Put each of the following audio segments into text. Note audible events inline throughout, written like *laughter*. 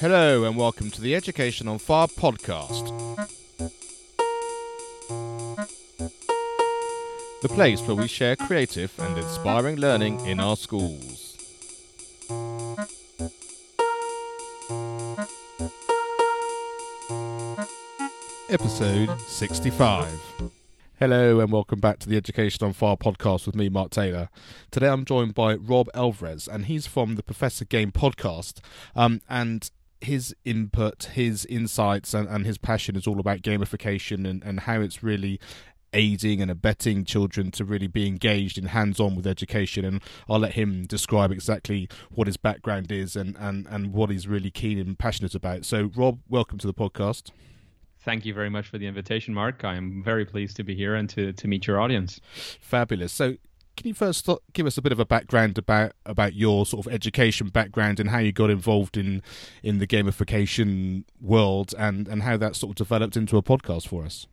Hello, and welcome to the Education on Fire podcast. The place where we share creative and inspiring learning in our schools. Episode 65. Hello and welcome back to the Education on Fire podcast with me, Mark Taylor. Today I'm joined by Rob Alvarez, and he's from the Professor Game podcast. Um, and his input, his insights, and, and his passion is all about gamification and, and how it's really aiding and abetting children to really be engaged in hands-on with education and I'll let him describe exactly what his background is and, and, and what he's really keen and passionate about. So Rob, welcome to the podcast. Thank you very much for the invitation, Mark. I am very pleased to be here and to, to meet your audience. Fabulous. So can you first give us a bit of a background about about your sort of education background and how you got involved in in the gamification world and and how that sort of developed into a podcast for us?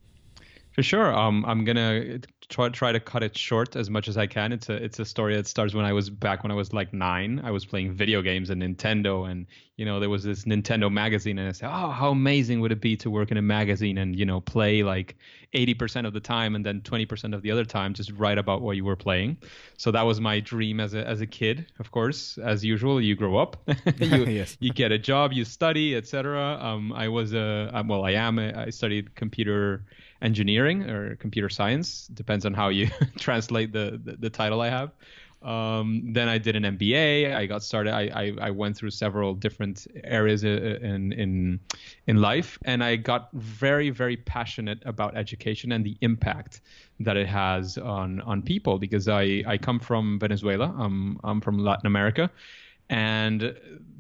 For sure. Um, I'm gonna try try to cut it short as much as I can. It's a it's a story that starts when I was back when I was like nine. I was playing video games and Nintendo, and you know there was this Nintendo magazine, and I said, oh, how amazing would it be to work in a magazine and you know play like 80% of the time, and then 20% of the other time just write about what you were playing. So that was my dream as a as a kid. Of course, as usual, you grow up, *laughs* *laughs* you yes. you get a job, you study, etc. Um, I was a well, I am. A, I studied computer engineering or computer science depends on how you *laughs* translate the, the, the title i have um, then I did an MBA. I got started. I, I, I went through several different areas uh, in in in life, and I got very very passionate about education and the impact that it has on on people. Because I I come from Venezuela. I'm I'm from Latin America, and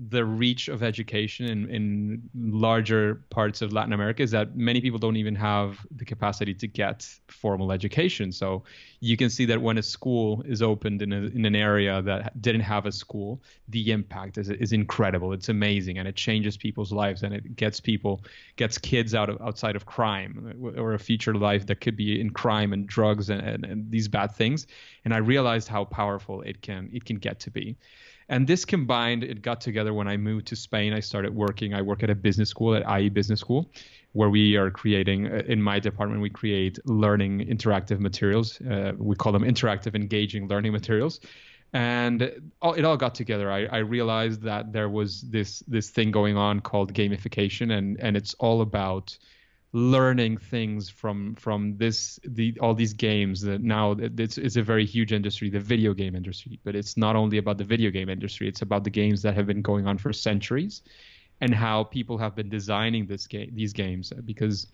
the reach of education in, in larger parts of Latin America is that many people don't even have the capacity to get formal education. So you can see that when a school is opened in, a, in an area that didn't have a school, the impact is, is incredible. It's amazing and it changes people's lives and it gets people, gets kids out of outside of crime or a future life that could be in crime and drugs and, and, and these bad things. And I realized how powerful it can it can get to be. And this combined, it got together when I moved to Spain. I started working. I work at a business school at IE Business School, where we are creating, uh, in my department, we create learning interactive materials. Uh, we call them interactive, engaging learning materials. And it all got together. I, I realized that there was this this thing going on called gamification, and and it's all about learning things from from this the all these games that now it's, it's a very huge industry the video game industry. But it's not only about the video game industry it's about the games that have been going on for centuries and how people have been designing this game these games. Because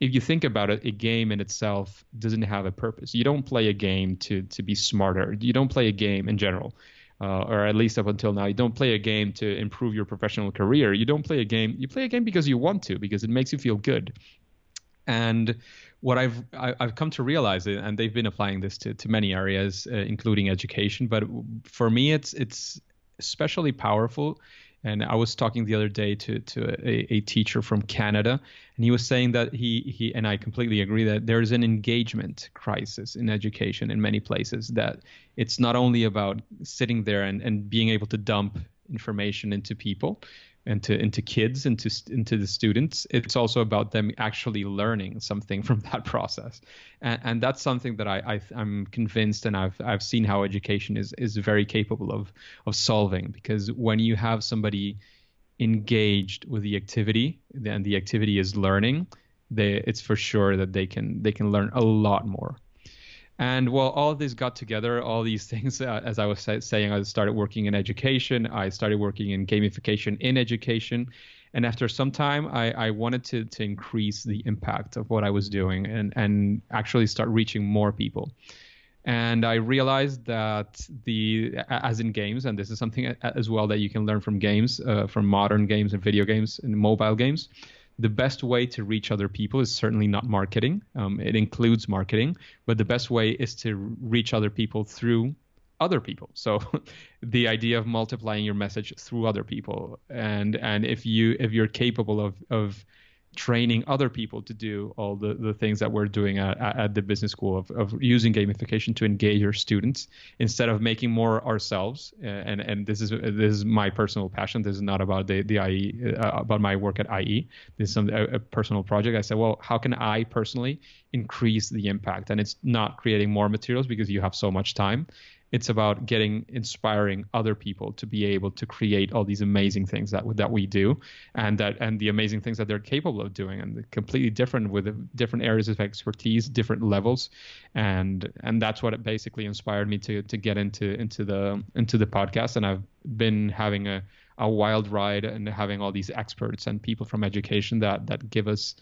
if you think about it a game in itself doesn't have a purpose. You don't play a game to to be smarter. You don't play a game in general uh, or at least up until now, you don't play a game to improve your professional career. You don't play a game. You play a game because you want to, because it makes you feel good. And what I've I, have i have come to realize, and they've been applying this to to many areas, uh, including education. But for me, it's it's especially powerful and I was talking the other day to to a, a, teacher from Canada, and he was saying that he he and I completely agree that there is an engagement crisis in education in many places. That it's not only about sitting there and, and being able to dump information into people, into into kids into into the students. It's also about them actually learning something *laughs* from that process. And, and that's something that I, I am convinced and I've I've seen how education is is very capable of of solving. Because when you have somebody engaged with the activity and the activity is learning they it's for sure that they can they can learn a lot more and while all of this got together, all these *laughs* things, uh, as I was saying, I started working in education. I started working in gamification in education. And after some time, I, I wanted to, to increase the impact of what I was doing and, and actually start reaching more people. And I realized that the, as in games, and this is something as well that you can learn from games, uh, from modern games and video games and mobile games, the best way to reach other people is certainly not marketing. Um, it includes marketing, but the best way is to reach other people through other people. So *laughs* the idea of multiplying your message through other people, and and if you if you're capable of of training other people to do all the, the things that we're doing at, at the business school of, of using gamification to engage our students instead of making more ourselves. And and this is this is my personal passion. This is not about the the IE uh, about my work at IE this is some a, a personal project. I said well how can I personally increase the impact? And it's not creating more materials because you have so much time it's about getting inspiring other people to be able to create all these amazing things that that we do. And that and the amazing things that they're capable of doing and completely different with different areas of expertise different levels. And and that's what it basically inspired me to to get into into the into the podcast. And I've been having a a wild ride and having all these experts and people from education that that give us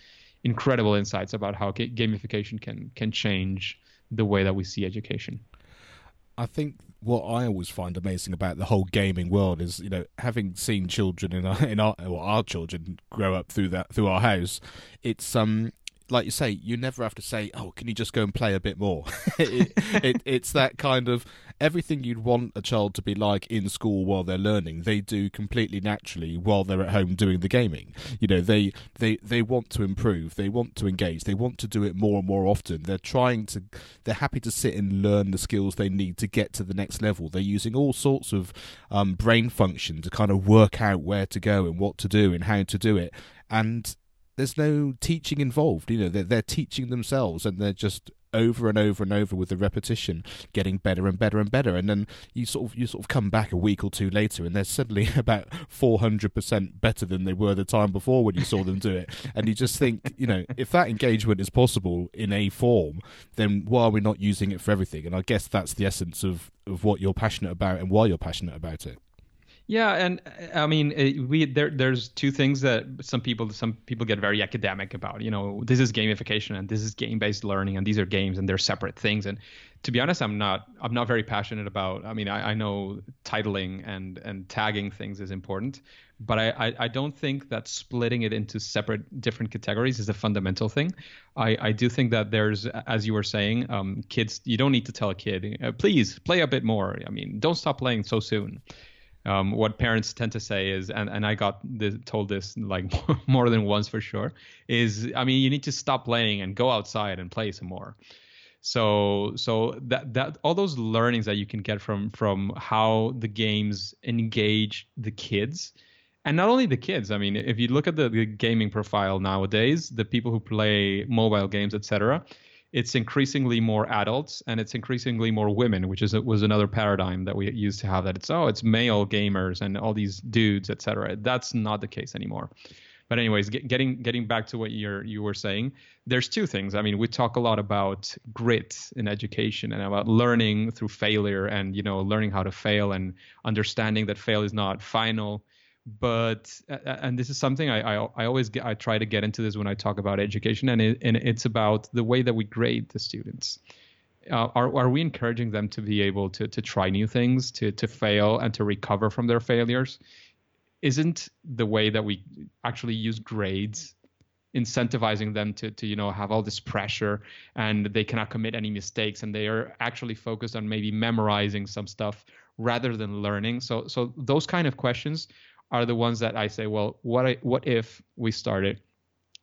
incredible insights about how gamification can can change the way that we see education. I think what I always find amazing about the whole gaming world is, you know, having seen children in our, in our, well, our children grow up through that through our house. It's um like you say, you never have to say, "Oh, can you just go and play a bit more?" *laughs* it, it, it's that kind of everything you'd want a child to be like in school while they're learning. They do completely naturally while they're at home doing the gaming. You know, they they they want to improve. They want to engage. They want to do it more and more often. They're trying to. They're happy to sit and learn the skills they need to get to the next level. They're using all sorts of um, brain function to kind of work out where to go and what to do and how to do it. And there's no teaching involved. You know, they're, they're teaching themselves and they're just over and over and over with the repetition getting better and better and better. And then you sort of you sort of come back a week or two later and they're suddenly *laughs* about 400% better than they were the time before when you saw them do it. And you just think you know if that engagement is possible in a form then why are we not using it for everything? And i guess that's the essence of of what you're passionate about and why you're passionate about it yeah, and I mean, we there there's two things that some people some people get very academic about. You know, this is gamification and this is game-based learning, and these are games and they're separate things. And to be honest, I'm not I'm not very passionate about. I mean, I, I know titling and and tagging things is important, but I, I, I don't think that splitting it into separate different categories is a fundamental thing. I, I do think that there's, as you were saying, um, kids. You don't need to tell a kid, uh, please play a bit more. I mean, don't stop playing so soon um, what parents tend to say is, and, and I got this, told this like *laughs* more than once for sure, is I mean you need to stop playing and go outside and play some more. So so that that all those learnings that you can get from from how the games engage the kids, and not only the kids. I mean, if you look at the, the gaming profile nowadays, the people who play mobile games, etc it's increasingly more adults and it's increasingly more women, which is was another paradigm that we used to have. That it's oh, it's male gamers and all these dudes, etc. That's not the case anymore. But anyways, get, getting getting back to what you're you were saying, there's two things. I mean, we talk a lot about grit in education and about learning through failure and you know learning how to fail and understanding that fail is not final but and this is something I, I, I always get, I try to get into this when I talk about education and it, and it's about the way that we grade the students. Uh, are are we encouraging them to be able to to try new things, to to fail and to recover from their failures? Isn't the way that we actually use grades incentivizing them to to you know have all this pressure and they cannot commit any mistakes and they are actually focused on maybe memorizing some stuff rather than learning so so those kind of questions are the ones that I say, well, what I, what if we started?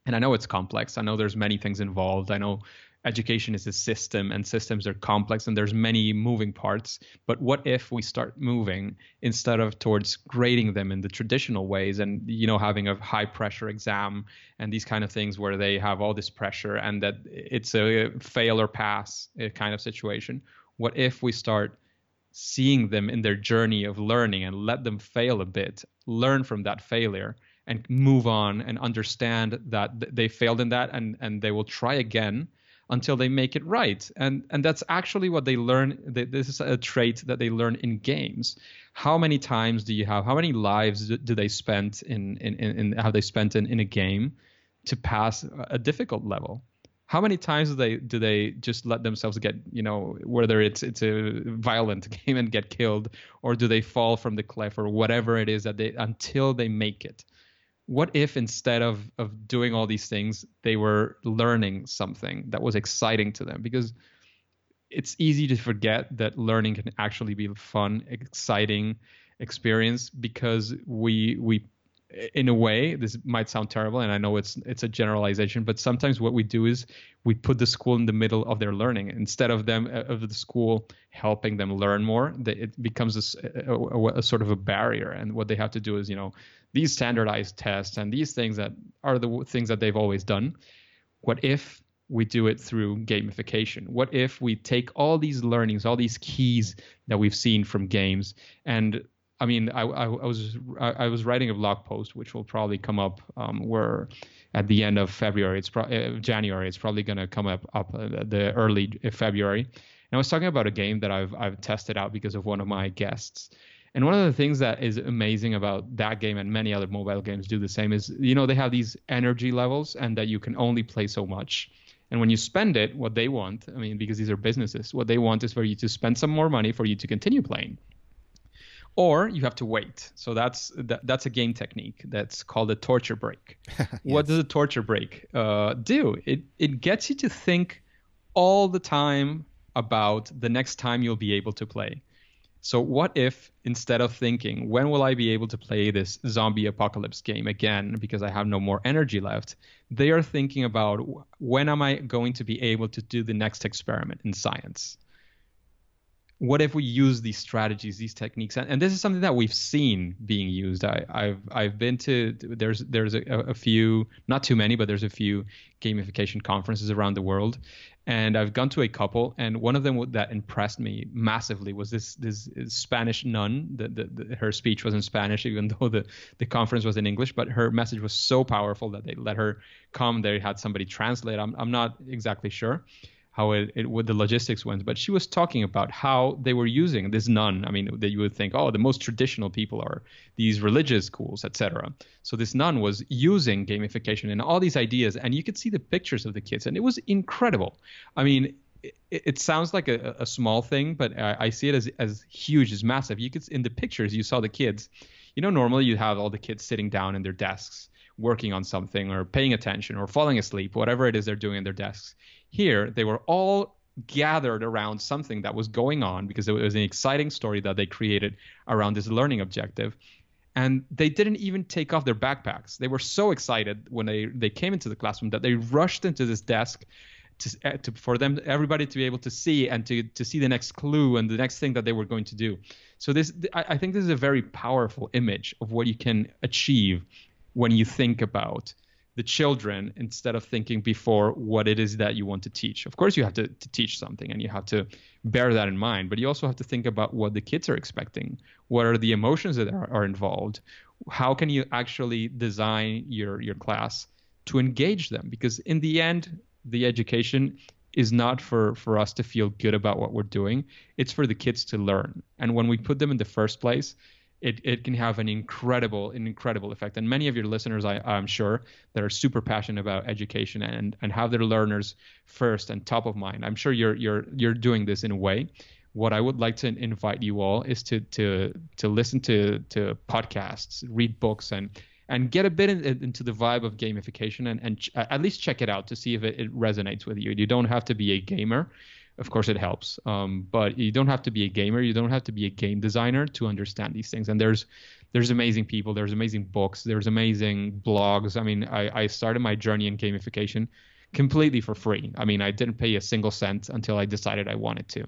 And I know it's complex. I know there's many things involved. I know education is a system and systems are complex and there's many moving parts but what if we start moving instead of towards grading them in the traditional ways and you know having a high pressure exam and these kind of things where they have all this pressure and that it's a fail or pass uh, kind of situation what if we start seeing them in their journey of learning and let them fail a bit, learn from that failure and move on and understand that they failed in that and, and they will try again until they make it right. And and that's actually what they learn. This is a trait that they learn in games. How many times do you have? How many lives do they spend in in, in, in how they spent in, in a game to pass a difficult level? How many times do they do they just let themselves get you know whether it's it's a violent *laughs* game and get killed or do they fall from the cliff or whatever it is that they until they make it? What if instead of of doing all these things they were learning something that was exciting to them? Because it's easy to forget that learning can actually be a fun exciting experience because we we in a way this might sound terrible and i know it's it's a generalization but sometimes what we do is we put the school in the middle of their learning. Instead of them uh, of the school helping them learn more it becomes a, a, a, sort of a barrier. And what they have to do is you know these standardized tests and these things that are the things that they've always done. What if we do it through gamification? What if we take all these learnings, all these keys that we've seen from games, and I mean, I, I, I was I, was writing a blog post which will probably come up um, where at the end of February, it's pro- uh, January, it's probably going to come up up uh, the early February. And I was talking about a game that I've I've tested out because of one of my guests. And one of the things that is amazing about that game and many other mobile games do the same is you know they have these energy levels and that you can only play so much. And when you spend it, what they want, I mean, because these are businesses, what they want is for you to spend some more money for you to continue playing or you have to wait. So that's that, that's a game technique that's called a torture break. *laughs* yes. What does a torture break uh, do? It it gets you to think all the time about the next time you'll be able to play. So what if instead of thinking when will I be able to play this zombie apocalypse game again because I have no more energy left, they are thinking about when am I going to be able to do the next experiment in science what if we use these strategies, these techniques, and, and this is something that we've seen being used. I, have I've been to there's there's a, a, few, not too many, but there's a few gamification conferences around the world, and I've gone to a couple, and one of them that impressed me massively was this this Spanish nun. The, the, the, her speech was in Spanish, even *laughs* though the the conference was in English, but her message was so powerful that they let her come. They had somebody translate. I'm I'm not exactly sure how it, it what the logistics went but she was talking about how they were using this nun i mean that you would think oh the most traditional people are these religious schools etc so this nun was using gamification and all these ideas and you could see the pictures of the kids and it was incredible. I mean it, it sounds like a, a, small thing but I, I see it as, as huge as massive. You could in the pictures you saw the kids. You know normally you have all the kids sitting down in their desks working on something or paying attention or falling asleep whatever it is they're doing in their desks here, they were all gathered around something that was going on because it was an exciting story that they created around this learning objective. And they didn't even take off their backpacks. They were so excited when they, they came into the classroom that they rushed into this desk to, uh, to, for them everybody to be able to see and to, to see the next clue and the next thing that they were going to do so this I, I think this is a very powerful image of what you can achieve when you think about the children instead of thinking before what it is that you want to teach. Of course, you have to, to, teach something and you have to bear that in mind, but you also have to think about what the kids are expecting. What are the emotions that are, are involved? How can you actually design your, your class to engage them? Because in the end, the education is not for, for us to feel good about what we're doing, it's for the kids to learn. And when we put them in the first place, it, it can have an incredible an incredible effect. And many of your listeners I, i'm sure that are super passionate about education and and have their learners first and top of mind. I'm sure you're you're you're doing this in a way. What i would like to invite you all is to to to listen to to podcasts read books and and get a bit in, into the vibe of gamification and, and ch- at least check it out to see if it, it resonates with you. You don't have to be a gamer of course it helps. Um, but you don't have to be a gamer. You don't have to be a game designer to understand these things. And there's there's amazing people. There's amazing books. There's amazing blogs. I mean i, I started my journey in gamification completely for free. I mean i didn't pay a single cent until i decided i wanted to.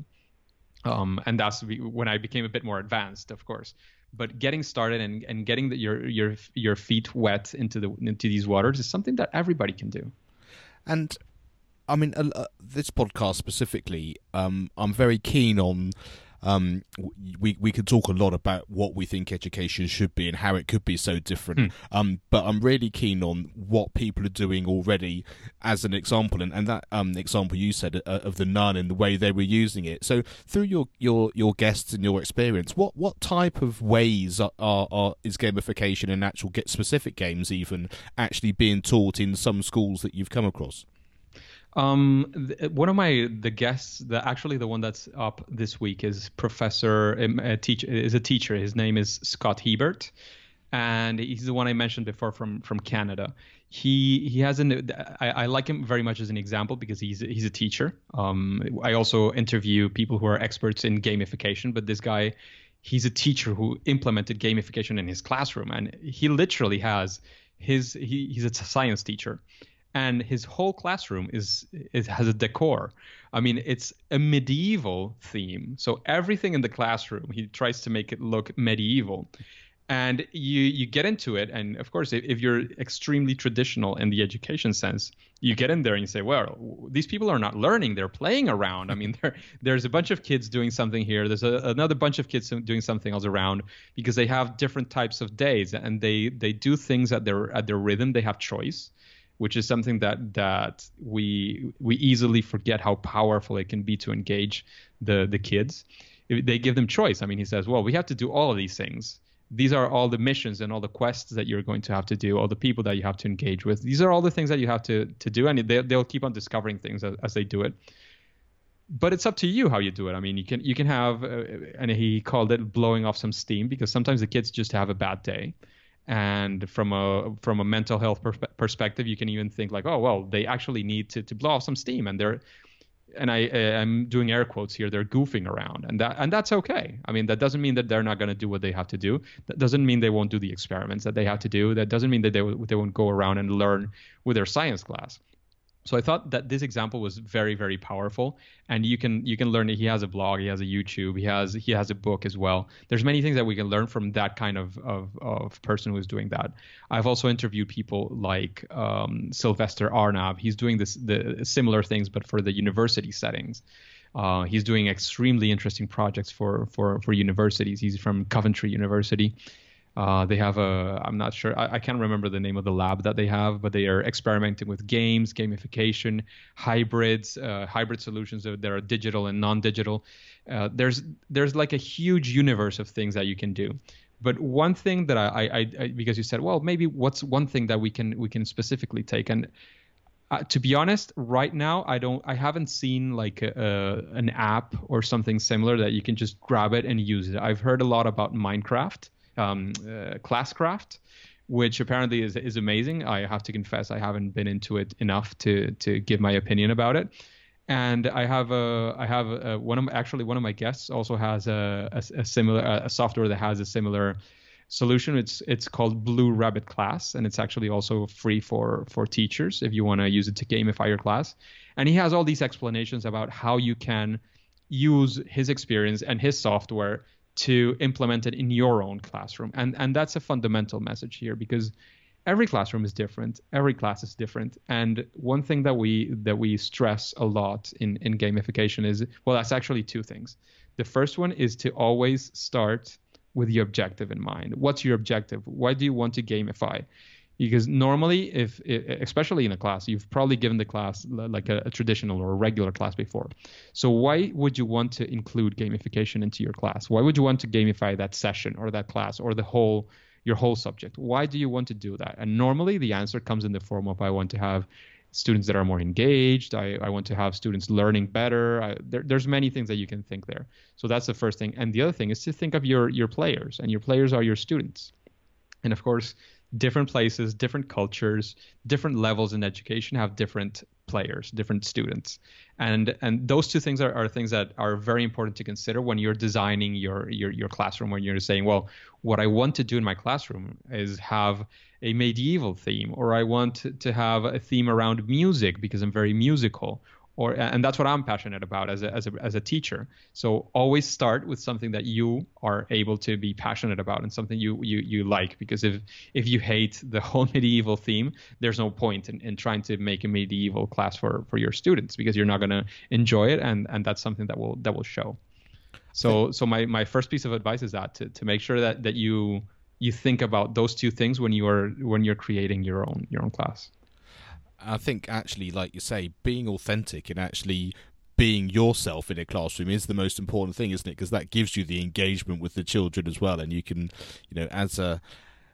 Um, and that's when i became a bit more advanced of course. But getting started and, and getting the, your your your feet wet into the into these waters is something that everybody can do. And I mean, uh, this podcast specifically, um, I'm very keen on. Um, we we could talk a lot about what we think education should be and how it could be so different. Mm. Um, but I'm really keen on what people are doing already as an example, and, and that um, example you said uh, of the nun and the way they were using it. So through your your your guests and your experience, what what type of ways are, are, are is gamification and actual get specific games even actually being taught in some schools that you've come across? Um, th- one of my the guests, the actually the one that's up this week is Professor um, a teach is a teacher. His name is Scott Hebert, and he's the one I mentioned before from from Canada. He he has an I, I like him very much as an example because he's he's a teacher. Um, I also interview people who are experts in gamification, but this guy he's a teacher who implemented gamification in his classroom, and he literally has his he, he's a science teacher, and his whole classroom is, is has a decor. I mean, it's a medieval theme. So everything in the classroom, he tries to make it look medieval and you you get into it and of course if, if, you're extremely traditional in the education sense you get in there and you say well these people are not learning they're playing around i mean *laughs* there there's a bunch of kids doing something here there's a, another bunch of kids doing something else around because they have different types of days and they they do things at their at their rhythm they have choice which is something that that we we easily forget how powerful it can be to engage the the kids they give them choice i mean he says well we have to do all of these things these are all the missions and all the quests that you're going to have to do, all the people that you have to engage with. These are all the things that you have to to do, and they, they'll keep on discovering things as, as they do it. But it's up to you how you do it. I mean, you can you can have, uh, and he called it blowing off some steam because sometimes the kids just have a bad day, and from a from a mental health per- perspective, you can even think like, oh well, they actually need to to blow off some steam, and they're and I eh, am doing air quotes here. They're goofing around, and that and that's okay. I mean, that doesn't mean that they're not going to do what they have to do. That doesn't mean they won't do the experiments that they have to do. That doesn't mean that they they won't go around and learn with their science class. So I thought that this example was very very powerful, and you can you can learn. He has a blog, he has a YouTube, he has he has a book as well. There's many things that we can learn from that kind of of, of person who's doing that. I've also interviewed people like um, Sylvester Arnab. He's doing this the similar things, but for the university settings. Uh, he's doing extremely interesting projects for for for universities. He's from Coventry University. Uh, they have a, I'm not sure, I, I, can't remember the name of the lab that they have, but they are experimenting with games, gamification, hybrids, uh, hybrid solutions that are digital and non-digital. Uh, there's there's like a huge universe of things that you can do. But one thing that I, I, I because you said, well, maybe what's one thing that we can we can specifically take and. Uh, to be honest, right now I don't. I haven't seen like a, a, an app or something similar that you can just grab it and use it. I've heard a lot about Minecraft, um, uh, Classcraft, which apparently is is amazing. I have to confess I haven't been into it enough to to give my opinion about it. And I have a I have a, one of actually one of my guests also has a, a, a similar a software that has a similar solution. It's it's called Blue Rabbit Class, and it's actually also free for for teachers if you want to use it to gamify your class. And he has all these explanations about how you can use his experience and his software to implement it in your own classroom. And and that's a fundamental message here because every classroom is different, every class is different. And one thing that we that we stress a lot in in gamification is well that's actually two things. The first one is to always start with the objective in mind. What's your objective? Why do you want to gamify? Because normally if especially in a class you've probably given the class like a, a, traditional or a regular class before. So why would you want to include gamification into your class? Why would you want to gamify that session or that class or the whole your whole subject? Why do you want to do that? And normally the answer comes in the form of i want to have students that are more engaged. I, I want to have students learning better. I, there, there's many things that you can think there. So that's the first thing. And the other thing is to think of your your players. And your players are your students. And of course different places, different cultures, different levels in education have different players, different students. And and those two things are, are things that are very important to consider when you're designing your, your your classroom, when you're saying, well, what I want to do in my classroom is have a medieval theme, or I want to have a theme around music because I'm very musical, or and that's what I'm passionate about as a, as a as a teacher. So always start with something that you are able to be passionate about and something you you you like because if if you hate the *laughs* whole medieval theme, there's no point in, in trying to make a medieval class for for your students because you're not going to enjoy it and and that's something that will that will show. So so my my first piece of advice is that to to make sure that that you you think about those two things when you are when you're creating your own your own class. I think actually, like you say, being authentic and actually being yourself in a classroom is the most important thing, isn't it? Because that gives you the engagement with the children as well, and you can, you know, as a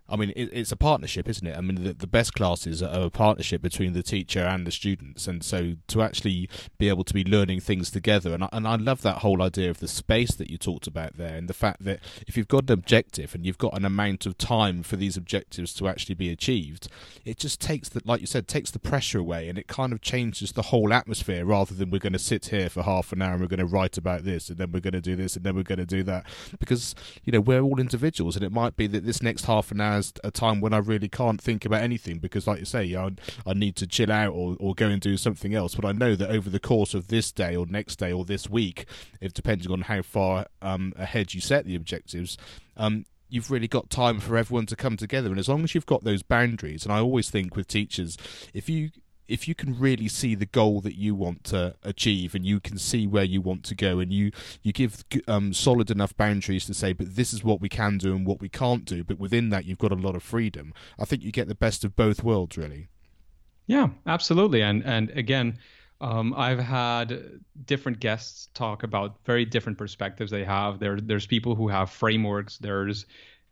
I mean, it, it's a partnership, isn't it? I mean, the, the best classes are a partnership between the teacher and the students, and so to actually be able to be learning things together, and I, and I love that whole idea of the space that you talked about there, and the fact that if you've got an objective and you've got an amount of time for these objectives to actually be achieved, it just takes the, like you said, takes the pressure away, and it kind of changes the whole atmosphere rather than we're going to sit here for half an hour and we're going to write about this, and then we're going to do this, and then we're going to do that, because you know we're all individuals, and it might be that this next half an hour as a time when I really can't think about anything because, like you say, I, I need to chill out or, or go and do something else. But I know that over the course of this day or next day or this week, if depending on how far um, ahead you set the objectives, um, you've really got time for everyone to come together. And as long as you've got those boundaries, and I always think with teachers, if you if you can really see the goal that you want to achieve and you can see where you want to go and you you give um, solid enough boundaries to say but this is what we can do and what we can't do but within that you've got a lot of freedom i think you get the best of both worlds really yeah absolutely and and again um, I've had different guests talk about very different perspectives they have. There, there's people who have frameworks. There's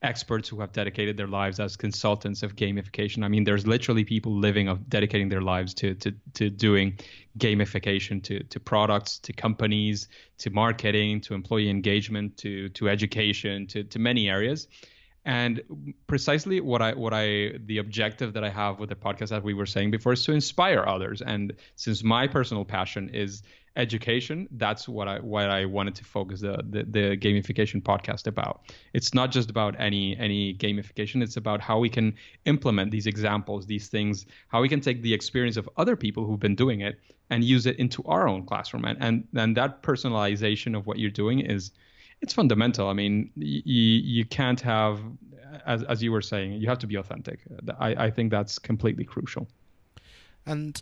experts who have dedicated their lives as consultants of gamification. I mean, there's literally people living of dedicating their lives to to to doing gamification to to products, to companies, to marketing, to employee engagement, to to education, to to many areas. And precisely what I what I the objective that I have with the podcast that we were saying before is to inspire others. And since my personal passion is education that's what i what i wanted to focus the, the, the gamification podcast about. It's not just about any any gamification. It's about how we can implement these examples these things how we can take the experience of other people who've been doing it and use it into our own classroom. And and, and that personalization of what you're doing is it's fundamental. I mean you you can't have as as you were saying you have to be authentic. I i think that's completely crucial. And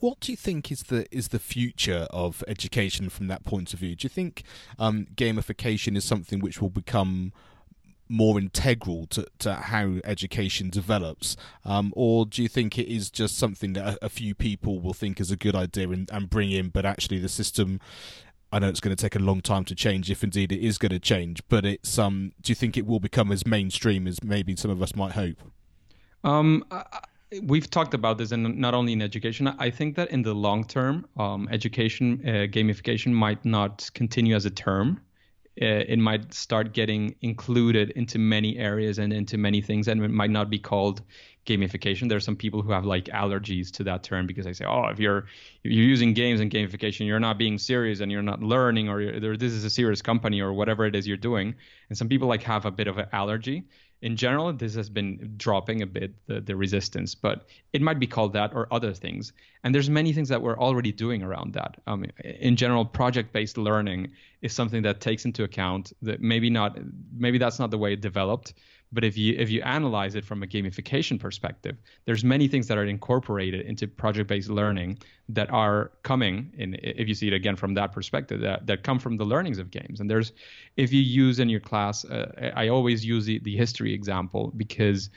what do you think is the is the future of education from that point of view? Do you think um, gamification is something which will become more integral to, to how education develops, um, or do you think it is just something that a, a few people will think is a good idea and, and bring in, but actually the system I know it's going to take a long time to change, if indeed it is going to change. But it's um, do you think it will become as mainstream as maybe some of us might hope? Um, I, we've talked about this, and not only in education. I think that in the long term, um, education uh, gamification might not continue as a term. Uh, it might start getting included into many areas and into many things, and it might not be called gamification. There are some people who have like allergies to that term because they say, "Oh, if you're if you're using games and gamification, you're not being serious and you're not learning, or this is a serious company, or whatever it is you're doing." And some people like have a bit of an allergy in general, this has been dropping a bit the, the resistance, but it might be called that or other things. And there's many things that we're already doing around that. Um, in general, project-based learning is something that takes into account that maybe not, maybe that's not the way it developed, but if you if you analyze it from a gamification perspective, there's many things that are incorporated into project-based learning that are coming in. If you see it again from that perspective, that, that come from the learnings of games. And there's, if you use in your class, uh, I always use the, the history example because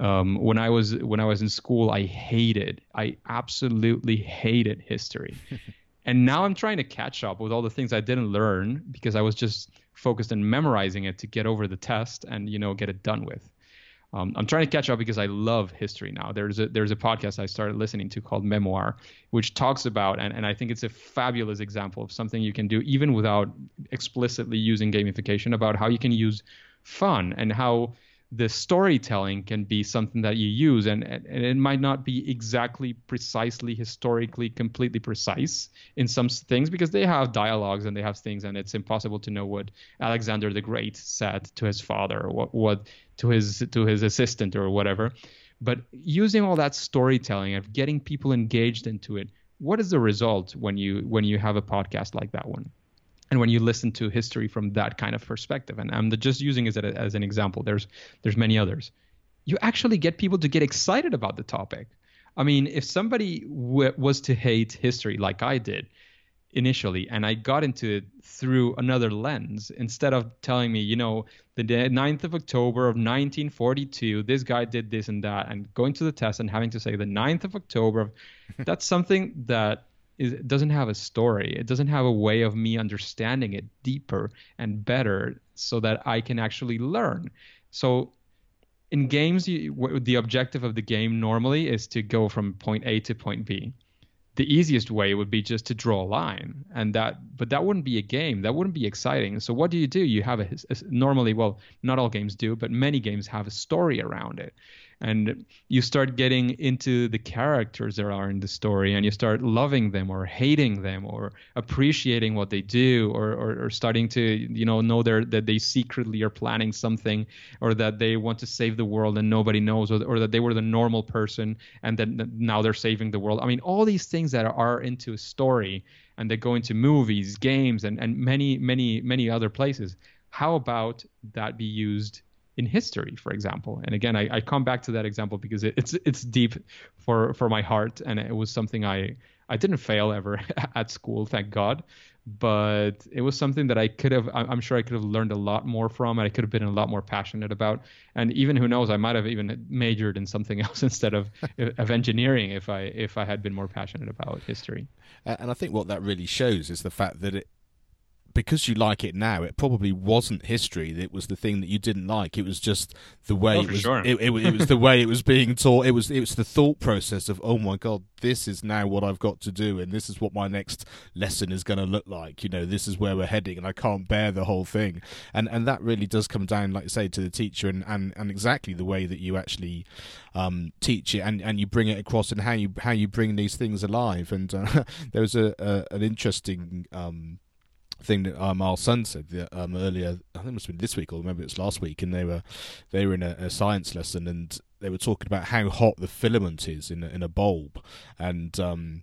um, when I was when I was in school, I hated, I absolutely hated history. *laughs* and now I'm trying to catch up with all the things I didn't learn because I was just focused on memorizing it to get over the test and you know get it done with. Um, I'm trying to catch up because I love history now. There's a there's a podcast I started listening to called Memoir, which talks about and, and I think it's a fabulous example of something you can do even without explicitly using gamification about how you can use fun and how the storytelling can be something that you use and, and it might not be exactly precisely historically completely precise in some things because they have dialogues and they have things and it's impossible to know what alexander the great said to his father or what, what to his to his assistant or whatever. But using all that storytelling of getting people engaged into it what is the result when you when you have a podcast like that one and when you listen to history from that kind of perspective and i'm just using it as an example there's there's many others. You actually get people to get excited about the topic. I mean if somebody w- was to hate history like i did initially and i got into it through another lens instead of telling me you know the 9th of october of 1942 this guy did this and that and going to the test and having to say the 9th of october *laughs* that's something that is it doesn't have a story. It doesn't have a way of me understanding it deeper and better so that I can actually learn. So in games, you, the objective of the game normally is to go from point A to point B. The easiest way would be just to draw a line, and that, but that wouldn't be a game. That wouldn't be exciting. So what do you do? You have a, a normally, well, not all games do, but many games have a story around it and you start getting into the characters that are in the story and you start loving them or hating them or appreciating what they do or, or, or starting to you know know that they secretly are planning something or that they want to save the world and nobody knows or, or that they were the normal person and then now they're saving the world. I mean all these things that are into a story and they go into movies games and, and many many many other places. How about that be used in history, for example. And again, I, I come back to that example because it, it's it's deep for for my heart, and it was something I I didn't fail ever *laughs* at school, thank God. But it was something that I could have, I'm sure I could have learned a lot more from, and I could have been a lot more passionate about. And even who knows, I might have even majored in something *laughs* else instead of of engineering if I if I had been more passionate about history. And I think what that really shows is the fact that it, because you like it now, it probably wasn't history that was the thing that you didn't like. It was just the way oh, it was. Sure. It, it, it, was the way it was being taught. It was it was the thought process of oh my god, this is now what I've got to do, and this is what my next lesson is going to look like. You know, this is where we're heading, and I can't bear the whole thing. And and that really does come down, like I say, to the teacher and and, and exactly the way that you actually um, teach it and, and you bring it across and how you how you bring these things alive. And uh, *laughs* there was a, a an interesting. Um, thing that um, our son said um, earlier. I think it must have been this week or maybe it was last week, and they were they were in a, a science lesson and they were talking about how hot the filament is in a, in a bulb, and um,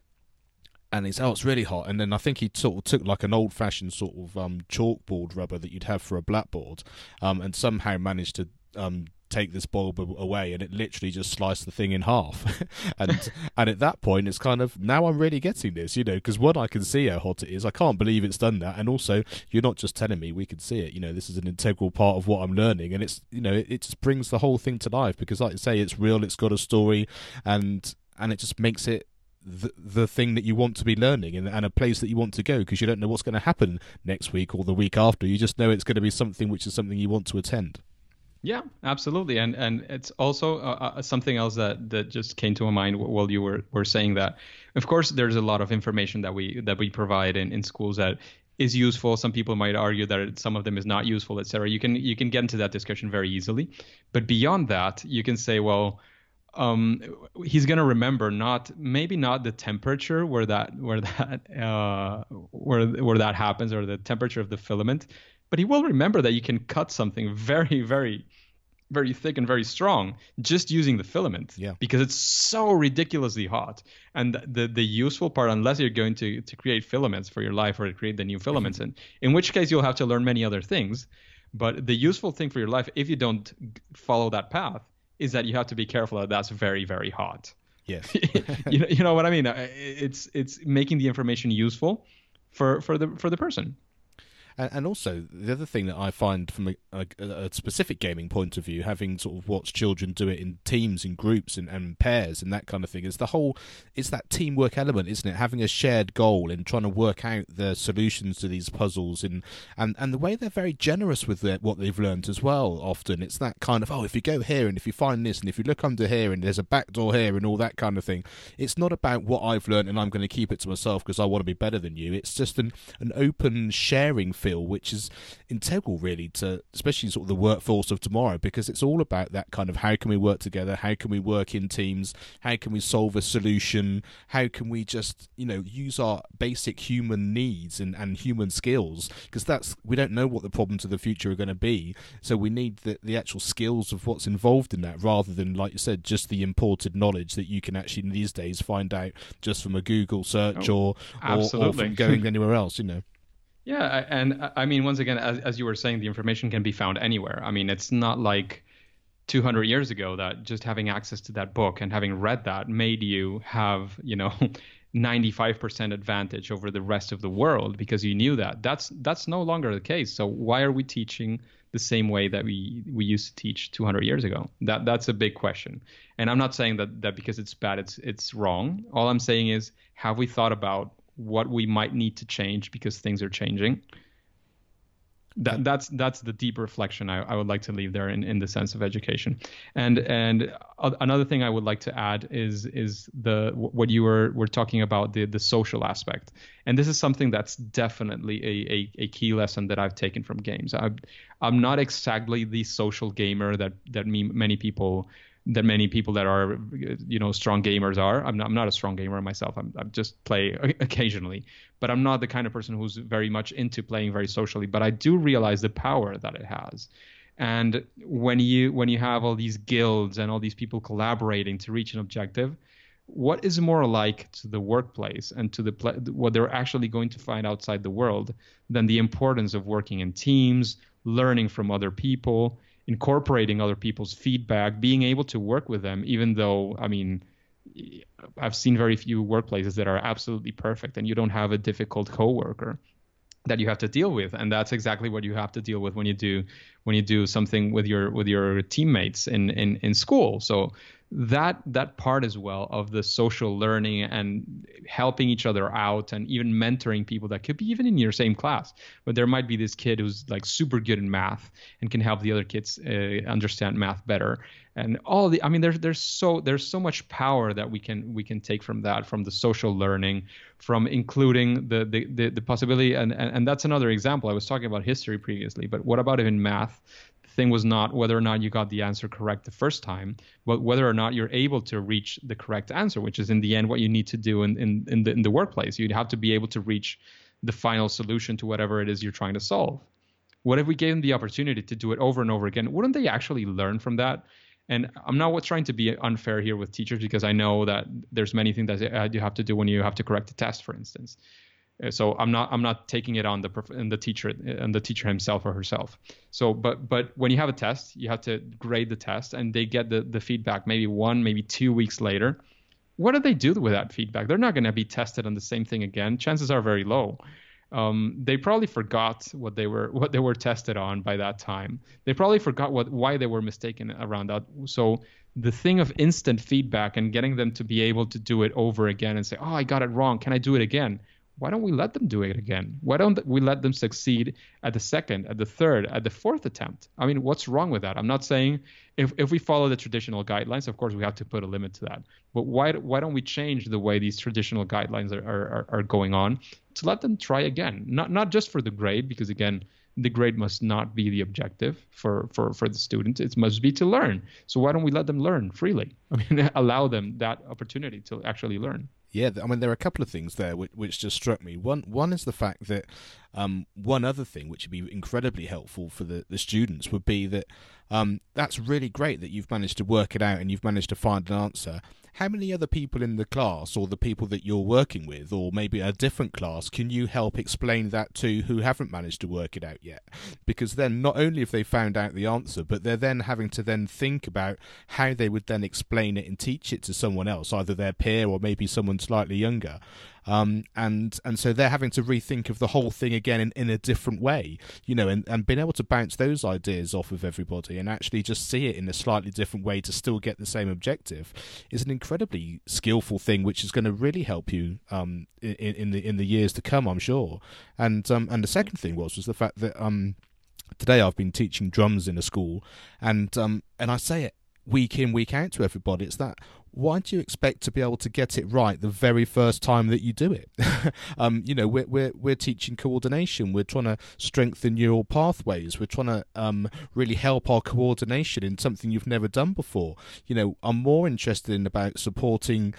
and he's oh it's really hot, and then I think he sort of took like an old fashioned sort of um, chalkboard rubber that you'd have for a blackboard, um, and somehow managed to um, take this bulb away and it literally just sliced the thing in half *laughs* and *laughs* and at that point it's kind of now i'm really getting this you know because one i can see how hot it is i can't believe it's done that and also you're not just telling me we can see it you know this is an integral part of what i'm learning and it's you know it, it just brings the whole thing to life because like i say it's real it's got a story and and it just makes it the, the thing that you want to be learning and, and a place that you want to go because you don't know what's going to happen next week or the week after. You just know it's going to be something which is something you want to attend. Yeah, absolutely, and and it's also uh, uh, something else that that just came to my mind while you were were saying that. Of course, there's a lot of information that we that we provide in, in schools that is useful. Some people might argue that some of them is not useful, etc. You can you can get into that discussion very easily, but beyond that, you can say, well, um, he's gonna remember not maybe not the temperature where that where that uh, where where that happens or the temperature of the filament, but he will remember that you can cut something very, very, very thick and very strong just using the filament. Yeah. Because it's so ridiculously hot. And the the useful part, unless you're going to to create filaments for your life or to create the new filaments, mm-hmm. and in which case you'll have to learn many other things. But the useful thing for your life, if you don't follow that path, is that you have to be careful that that's very, very hot. Yes. *laughs* you know, you know what I mean. It's it's making the information useful for for the for the person. And, and also, the other thing that I find from a, a, a, specific gaming point of view, having sort of watched children do it in teams, in groups, and, and pairs, and that kind of thing, is the whole it's that teamwork element, isn't it? Having a shared goal and trying to work out the solutions to these puzzles, and and, and the way they're very generous with their, what they've learned as well. Often, it's that kind of oh, if you go here and if you find this, and if you look under here, and there's a back door here, and all that kind of thing. It's not about what I've learned and I'm going to keep it to myself because I want to be better than you. It's just an an open sharing feel, which is integral really to especially sort of the workforce of tomorrow because it's all about that kind of how can we work together, how can we work in teams, how can we solve a solution, how can we just you know use our basic human needs and, and human skills? Because that's we don't know what the problems of the future are going to be, so we need the the actual skills of what's involved in that rather than like you said just the imported knowledge that you can actually in these days find out just from a Google search oh, or, or, or from going *laughs* anywhere else, you know. Yeah, and uh, I mean, once again, as, as you were saying, the information can be found anywhere. I mean, it's not like 200 years ago that just having access to that book and having read that made you have, you know, *laughs* 95% advantage over the rest of the world because you knew that. That's that's no longer the case. So why are we teaching the same way that we we used to teach 200 years ago? That that's a big question. And I'm not saying that that because it's bad, it's it's wrong. All I'm saying is, have we thought about what we might need to change because things are changing. that, that's that's the deep reflection I, I would like to leave there in, in the sense of education. And and another thing I would like to add is is the what you were were talking about the the social aspect. And this is something that's definitely a, a, a key lesson that I've taken from games. I'm I'm not exactly the social gamer that that me, many people that many people that are you know strong gamers are. I'm not, I'm not a strong gamer myself. I'm, I just play occasionally, but I'm not the kind of person who's very much into playing very socially. But I do realize the power that it has. And when you when you have all these guilds and all these people collaborating to reach an objective, what is more like to the workplace and to the what they're actually going to find outside the world than the importance of working in teams, learning from other people, incorporating other people's feedback, being able to work with them, even though, I mean, I've seen very few workplaces that are absolutely perfect and you don't have a difficult coworker that you have to deal with. And that's exactly what you have to deal with when you do when you do something with your with your teammates in in, in school. So that that part as well of the social learning and helping each other out and even mentoring people that could be even in your same class. But there might be this kid who's like super good in math and can help the other kids uh, understand math better and all the i mean there's there's so there's so much power that we can we can take from that from the social learning from including the the the, the possibility and, and and that's another example i was talking about history previously but what about even math the thing was not whether or not you got the answer correct the first time, but whether or not you're able to reach the correct answer, which is in the end what you need to do in, in, in, the, in the workplace. You'd have to be able to reach the final solution to whatever it is you're trying to solve. What if we gave them the opportunity to do it over and over again? Wouldn't they actually learn from that? And I'm not trying to be unfair here with teachers because I know that there's many things that you have to do when you have to correct a test, for instance. Uh, so I'm not I'm not taking it on the and the teacher and the teacher himself or herself. So but but when you have a test, you have to grade the test and they get the the feedback maybe one maybe two weeks later. What do they do with that feedback? They're not going to be tested on the same thing again. Chances are very low. Um, they probably forgot what they were what they were tested on by that time. They probably forgot what why they were mistaken around that. So the thing of instant feedback and getting them to be able to do it over again and say, "Oh, I got it wrong. Can I do it again?" Why don't we let them do it again? Why don't we let them succeed at the second, at the third, at the fourth attempt? I mean, what's wrong with that? I'm not saying if, if we follow the traditional guidelines, of course, we have to put a limit to that. But why why don't we change the way these traditional guidelines are, are, are going on to let them try again? Not not just for the grade, because again, the grade must not be the objective for, for, for the student. It must be to learn. So why don't we let them learn freely? I mean, *laughs* allow them that opportunity to actually learn. Yeah, I mean there are a couple of things there which, which just struck me. One one is the fact that um, one other thing which would be incredibly helpful for the, the students would be that um, that's really great that you've managed to work it out and you've managed to find an answer how many other people in the class or the people that you're working with or maybe a different class can you help explain that to who haven't managed to work it out yet? Because then not only have they found out the answer but they're then having to then think about how they would then explain it and teach it to someone else either their peer or maybe someone slightly younger um, and and so they're having to rethink of the whole thing again in, in a different way, you know, and, and being able to bounce those ideas off of everybody and actually just see it in a slightly different way to still get the same objective is an incredibly skillful thing, which is going to really help you um, in, in the in the years to come, I'm sure. And um, and the second thing was was the fact that um, today I've been teaching drums in a school, and um, and I say it week in week out to everybody. It's that why do you expect to be able to get it right the very first time that you do it? *laughs* um, you know, we're, we're, we're teaching coordination. We're trying to strengthen neural pathways. We're trying to um, really help our coordination in something you've never done before. You know, I'm more interested in about supporting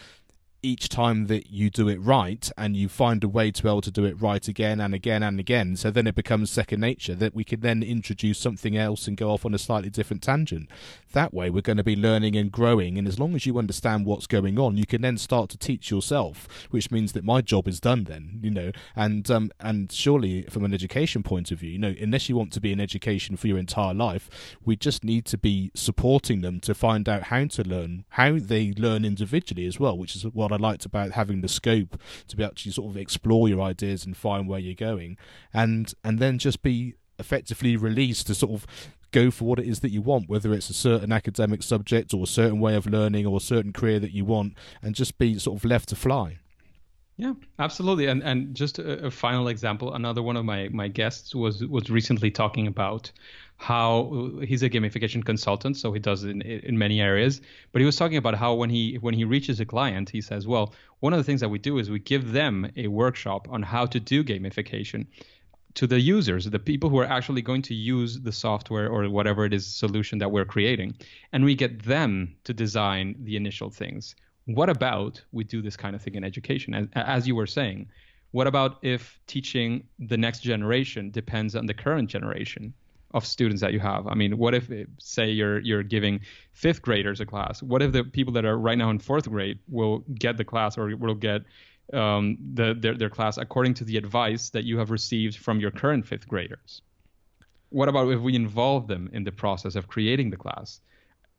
each time that you do it right and you find a way to be able to do it right again and again and again. So then it becomes second nature that we can then introduce something else and go off on a slightly different tangent. That way we're going to be learning and growing and as long as you understand what's going on you can then start to teach yourself which means that my job is done then you know? And um and surely from an education point of view you know unless you want to be in education for your entire life we just need to be supporting them to find out how to learn how they learn individually as well which is what I liked about having the scope to be actually sort of explore your ideas and find where you're going, and and then just be effectively released to sort of go for what it is that you want, whether it's a certain academic subject or a certain way of learning or a certain career that you want, and just be sort of left to fly. Yeah, absolutely. And and just a, a, final example, another one of my my guests was was recently talking about how he's a gamification consultant, so he does it in in many areas. But he was talking about how when he when he reaches a client, he says, well, one of the things that we do is we give them a workshop on how to do gamification to the users, the people who are actually going to use the software or whatever it is solution that we're creating, and we get them to design the initial things what about we do this kind of thing in education? As, as you were saying, what about if teaching the next generation depends on the current generation of students that you have? I mean, what if, say, you're you're giving fifth graders a class? What if the people that are right now in fourth grade will get the class or will get um, the, their, their class according to the advice that you have received from your current fifth graders? What about if we involve them in the process of creating the class?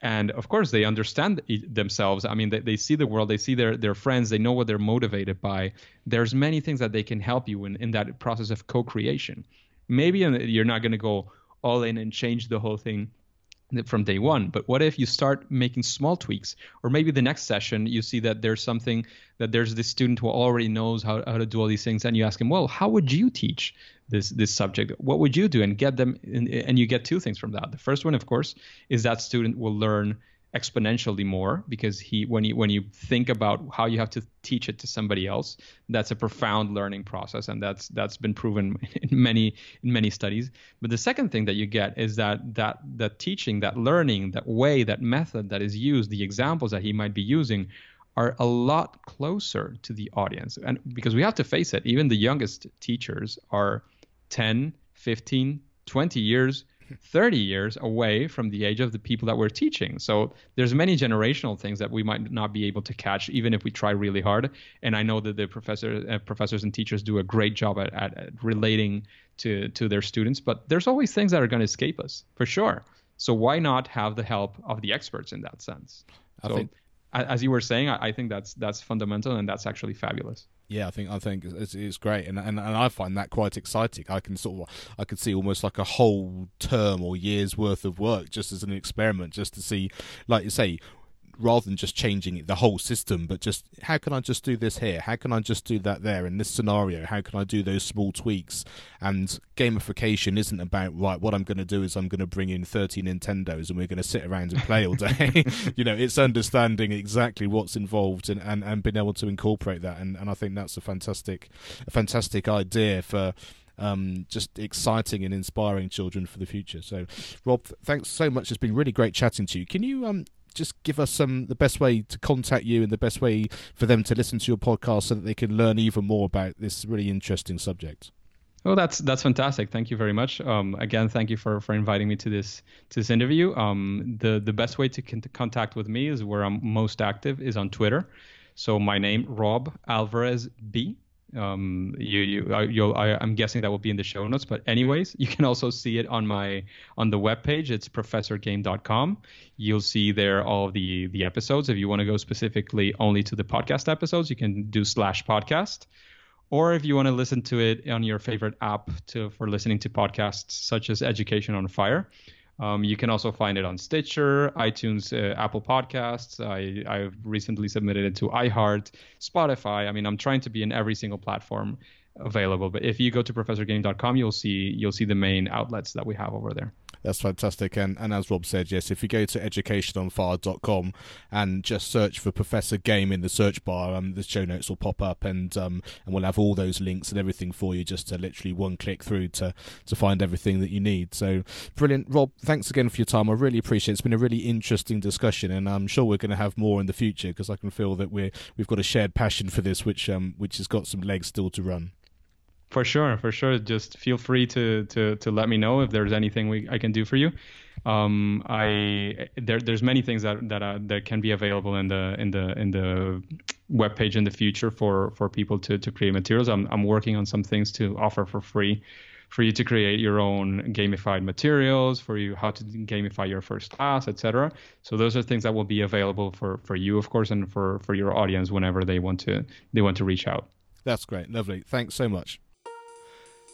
and of course they understand themselves i mean they, they see the world they see their, their friends they know what they're motivated by there's many things that they can help you in, in that process of co-creation maybe you're not going to go all in and change the whole thing from day one. But what if you start making small tweaks? Or maybe the next session you see that there's something that there's this student who already knows how, how to do all these things and you ask him well how would you teach this this subject? What would you do? And get them in, and you get two things from that. The first one of course is that student will learn exponentially more because he when you when you think about how you have to teach it to somebody else that's a profound learning process and that's that's been proven *laughs* in many in many studies. But the second thing that you get is that that that teaching that learning that way that method that is used the examples that he might be using are a lot closer to the audience. And because we have to face it even the youngest teachers are 10 15 20 years 30 years away from the age of the people that we're teaching. So there's many generational things that we might not be able to catch even if we try really hard. And I know that the professor, uh, professors and teachers do a great job at, at, at, relating to, to their students, but there's always things that are going to escape us for sure. So why not have the help of the experts in that sense? I so think as you were saying, I, I think that's that's fundamental and that's actually fabulous. Yeah, I think I think it's, it's great, and, and and I find that quite exciting. I can sort of I could see almost like a whole term or year's worth of work just as an experiment, just to see, like you say, rather than just changing the whole system, but just how can I just do this here? How can I just do that there in this scenario? How can I do those small tweaks? And gamification isn't about right. What I'm going to do is I'm going to bring in 30 Nintendos and we're going to sit around and play all day. *laughs* *laughs* you know, it's understanding exactly what's involved and, and, and being able to incorporate that. And, and I think that's a fantastic, a fantastic idea for um, just exciting and inspiring children for the future. So, Rob, thanks so much. It's been really great chatting to you. Can you um, just give us some the best way to contact you and the best way for them to listen to your podcast so that they can learn even more about this really interesting subject. Well, that's that's fantastic. Thank you very much. Um, again, thank you for, for inviting me to this to this interview. Um, the the best way to, con- to contact with me is where I'm most active is on Twitter. So my name Rob Alvarez B um, you, you, I, you'll, I, am guessing that will be in the show notes. But anyways, you can also see it on my on the webpage. It's professorgame.com. You'll see there all the the episodes. If you want to go specifically only to the podcast episodes, you can do slash podcast. Or if you want to listen to it on your favorite app to for listening to podcasts such as Education on Fire, um, you can also find it on Stitcher, iTunes, uh, Apple Podcasts. I, I've recently submitted it to iHeart, Spotify. I mean, I'm trying to be in every single platform available. But if you go to professorgame.com, you'll see you'll see the main outlets that we have over there. That's fantastic. And, and as Rob said, yes, if you go to educationonfire.com and just search for Professor Game in the search bar, um, the show notes will pop up and um, and we'll have all those links and everything for you just to literally one click through to, to find everything that you need. So brilliant. Rob, thanks again for your time. I really appreciate it. It's been a really interesting discussion and I'm sure we're going to have more in the future because I can feel that we're, we've got a shared passion for this, which, um, which has got some legs still to run. For sure, for sure. Just feel free to to to let me know if there's anything we I can do for you. Um, I there there's many things that that uh, that can be available in the in the in the web page in the future for for people to to create materials. I'm I'm working on some things to offer for free for you to create your own gamified materials, for you how to gamify your first class, etc. So those are things that will be available for for you, of course, and for for your audience whenever they want to they want to reach out. That's great, lovely. Thanks so much.